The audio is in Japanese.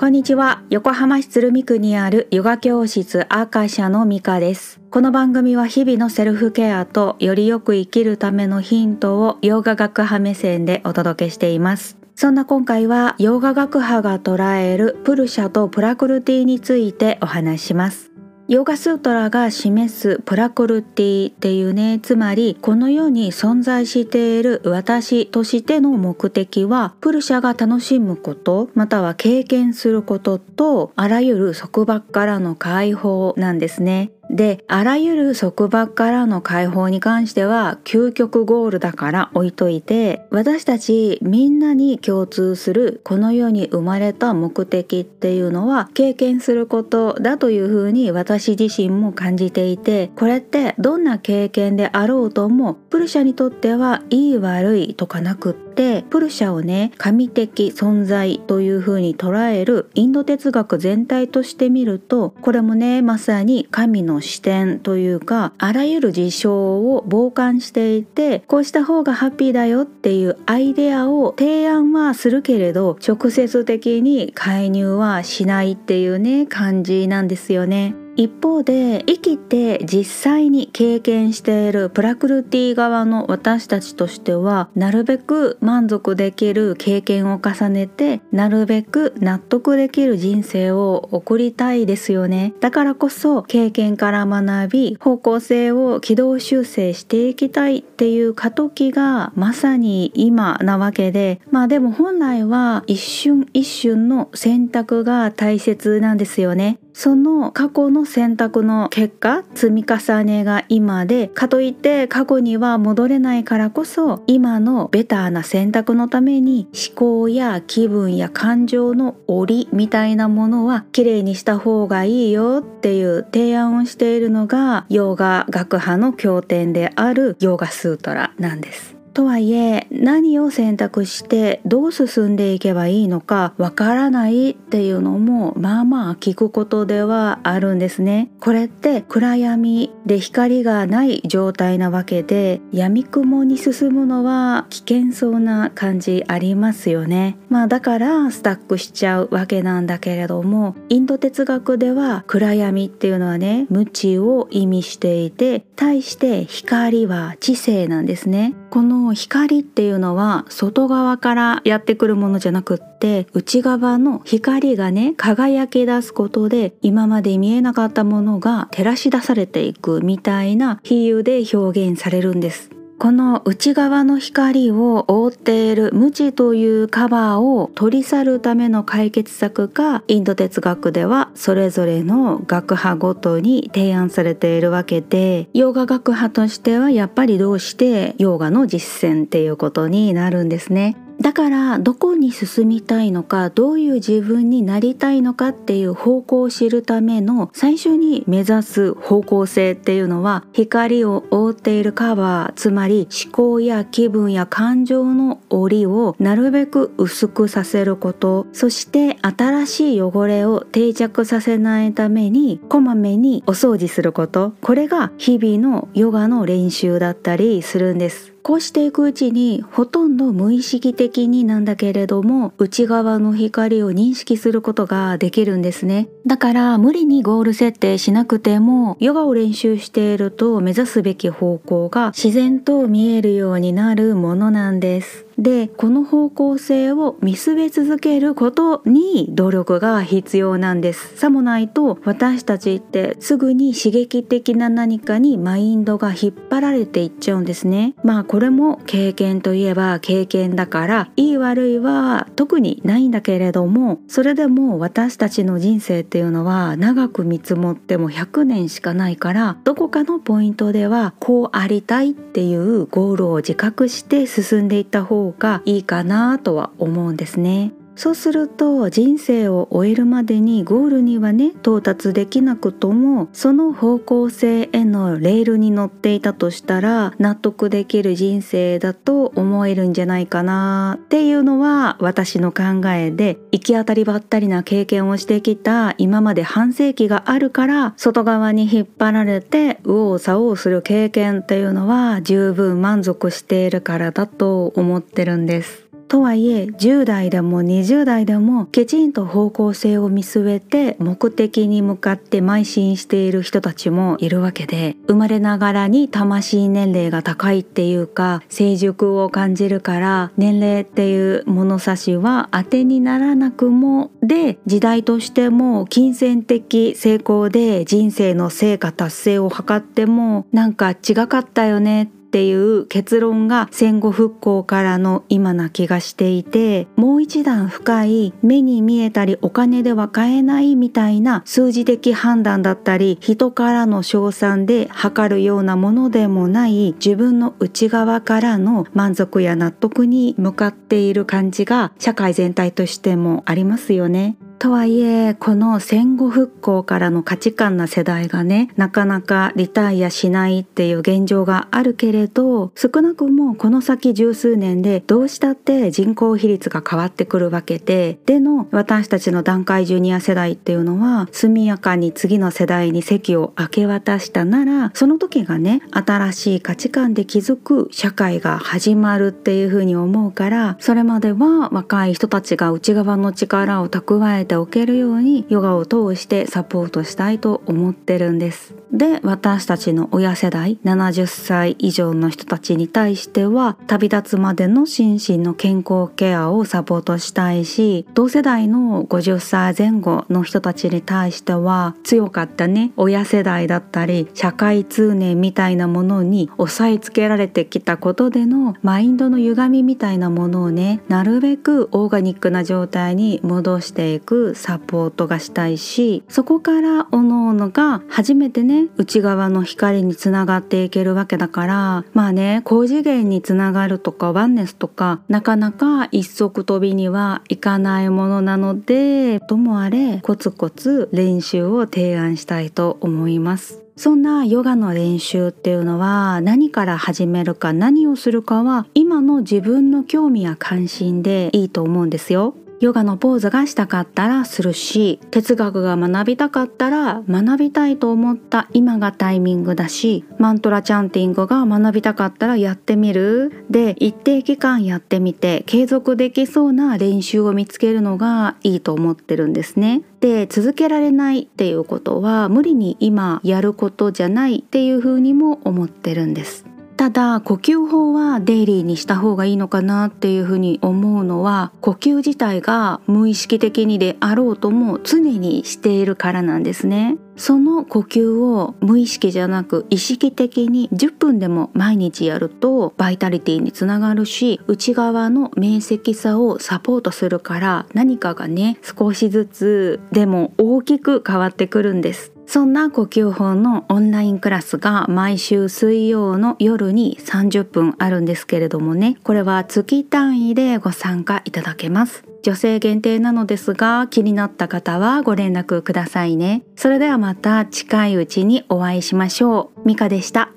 こんにちは。横浜市鶴見区にあるヨガ教室アーカシャのミカです。この番組は日々のセルフケアとよりよく生きるためのヒントをヨガ学派目線でお届けしています。そんな今回はヨガ学派が捉えるプルシャとプラクルティについてお話します。ヨガスートラが示すプラクルティっていうねつまりこの世に存在している私としての目的はプルシャが楽しむことまたは経験することとあらゆる束縛からの解放なんですね。であらゆる束縛からの解放に関しては究極ゴールだから置いといて私たちみんなに共通するこの世に生まれた目的っていうのは経験することだというふうに私自身も感じていてこれってどんな経験であろうともプルシャにとってはいい悪いとかなくってしてプルシャをね神的存在というふうに捉えるインド哲学全体として見るとこれもねまさに神の視点というかあらゆる事象を傍観していてこうした方がハッピーだよっていうアイデアを提案はするけれど直接的に介入はしないっていうね感じなんですよね。一方で生きて実際に経験しているプラクルティ側の私たちとしてはなるべく満足できる経験を重ねてなるべく納得できる人生を送りたいですよね。だからこそ経験から学び方向性を軌道修正していきたいっていう過渡期がまさに今なわけでまあでも本来は一瞬一瞬の選択が大切なんですよね。その過去の選択の結果積み重ねが今でかといって過去には戻れないからこそ今のベターな選択のために思考や気分や感情の折りみたいなものはきれいにした方がいいよっていう提案をしているのがヨーガ学派の経典であるヨーガスートラなんです。とはいえ何を選択してどう進んでいけばいいのかわからないっていうのもまあまあ聞くことではあるんですね。これって暗闇で光がない状態なわけで闇雲に進むのは危険そうな感じありますよね。まあだからスタックしちゃうわけなんだけれどもインド哲学では暗闇っていうのはね無知を意味していて対して光は知性なんですね。この光っていうのは外側からやってくるものじゃなくって内側の光がね輝き出すことで今まで見えなかったものが照らし出されていくみたいな比喩で表現されるんです。この内側の光を覆っている無知というカバーを取り去るための解決策がインド哲学ではそれぞれの学派ごとに提案されているわけでヨガ学派としてはやっぱりどうしてヨガの実践っていうことになるんですね。だからどこに進みたいのかどういう自分になりたいのかっていう方向を知るための最初に目指す方向性っていうのは光を覆っているカバーつまり思考や気分や感情の檻をなるべく薄くさせることそして新しい汚れを定着させないためにこまめにお掃除することこれが日々のヨガの練習だったりするんですこうしていくうちにほとんど無意識的になんだけれども内側の光を認識することができるんですね。だから無理にゴール設定しなくてもヨガを練習していると目指すべき方向が自然と見えるようになるものなんです。でこの方向性を見据え続けることに努力が必要なんです。さもないと私たちってすぐに刺激的な何かにマインドが引っ張られていっちゃうんですね。まあこれも経験といえば経験だからいい悪いは特にないんだけれどもそれでも私たちの人生っていうのは長く見積もっても100年しかないからどこかのポイントではこうありたいっていうゴールを自覚して進んでいった方がいいかなとは思うんですね。そうすると人生を終えるまでにゴールにはね到達できなくともその方向性へのレールに乗っていたとしたら納得できる人生だと思えるんじゃないかなっていうのは私の考えで行き当たりばったりな経験をしてきた今まで半世紀があるから外側に引っ張られて右往左往する経験っていうのは十分満足しているからだと思ってるんです。とはいえ10代でも20代でもきちんと方向性を見据えて目的に向かって邁進している人たちもいるわけで生まれながらに魂年齢が高いっていうか成熟を感じるから年齢っていう物差しは当てにならなくもで時代としても金銭的成功で人生の成果達成を図ってもなんか違かったよねってっていう結論が戦後復興からの今な気がしていてもう一段深い目に見えたりお金では買えないみたいな数字的判断だったり人からの称賛で測るようなものでもない自分の内側からの満足や納得に向かっている感じが社会全体としてもありますよね。とはいえこの戦後復興からの価値観な世代がねなかなかリタイアしないっていう現状があるけれど少なくもこの先十数年でどうしたって人口比率が変わってくるわけででの私たちの団塊ジュニア世代っていうのは速やかに次の世代に席を明け渡したならその時がね新しい価値観で築く社会が始まるっていうふうに思うからそれまでは若い人たちが内側の力を蓄えてておけるようにヨガを通してサポートしたいと思ってるんです。で私たちの親世代70歳以上の人たちに対しては旅立つまでの心身の健康ケアをサポートしたいし同世代の50歳前後の人たちに対しては強かったね親世代だったり社会通念みたいなものに押さえつけられてきたことでのマインドの歪みみたいなものをねなるべくオーガニックな状態に戻していくサポートがしたいしそこからおのおのが初めてね内側の光につながっていけるわけだからまあね高次元につながるとかワンネスとかなかなか一足飛びにはいかないものなのでともあれコツコツ練習を提案したいと思います。そんなヨガの練習っていうのは何から始めるか何をするかは今の自分の興味や関心でいいと思うんですよ。ヨガのポーズがしたかったらするし哲学が学びたかったら学びたいと思った今がタイミングだしマントラチャンティングが学びたかったらやってみるで一定期間やってみて継続できそうな練習を見つけるのがいいと思ってるんですね。で続けられないっていうことは無理に今やることじゃないっていうふうにも思ってるんです。ただ呼吸法はデイリーにした方がいいのかなっていうふうに思うのは呼吸自体が無意識的にであろうとも常にしているからなんですね。その呼吸を無意識じゃなく意識的に10分でも毎日やるとバイタリティにつながるし内側の明晰さをサポートするから何かがね少しずつでも大きく変わってくるんです。そんな呼吸法のオンラインクラスが毎週水曜の夜に30分あるんですけれどもね。これは月単位でご参加いただけます。女性限定なのですが気になった方はご連絡くださいね。それではまた近いうちにお会いしましょう。ミカでした。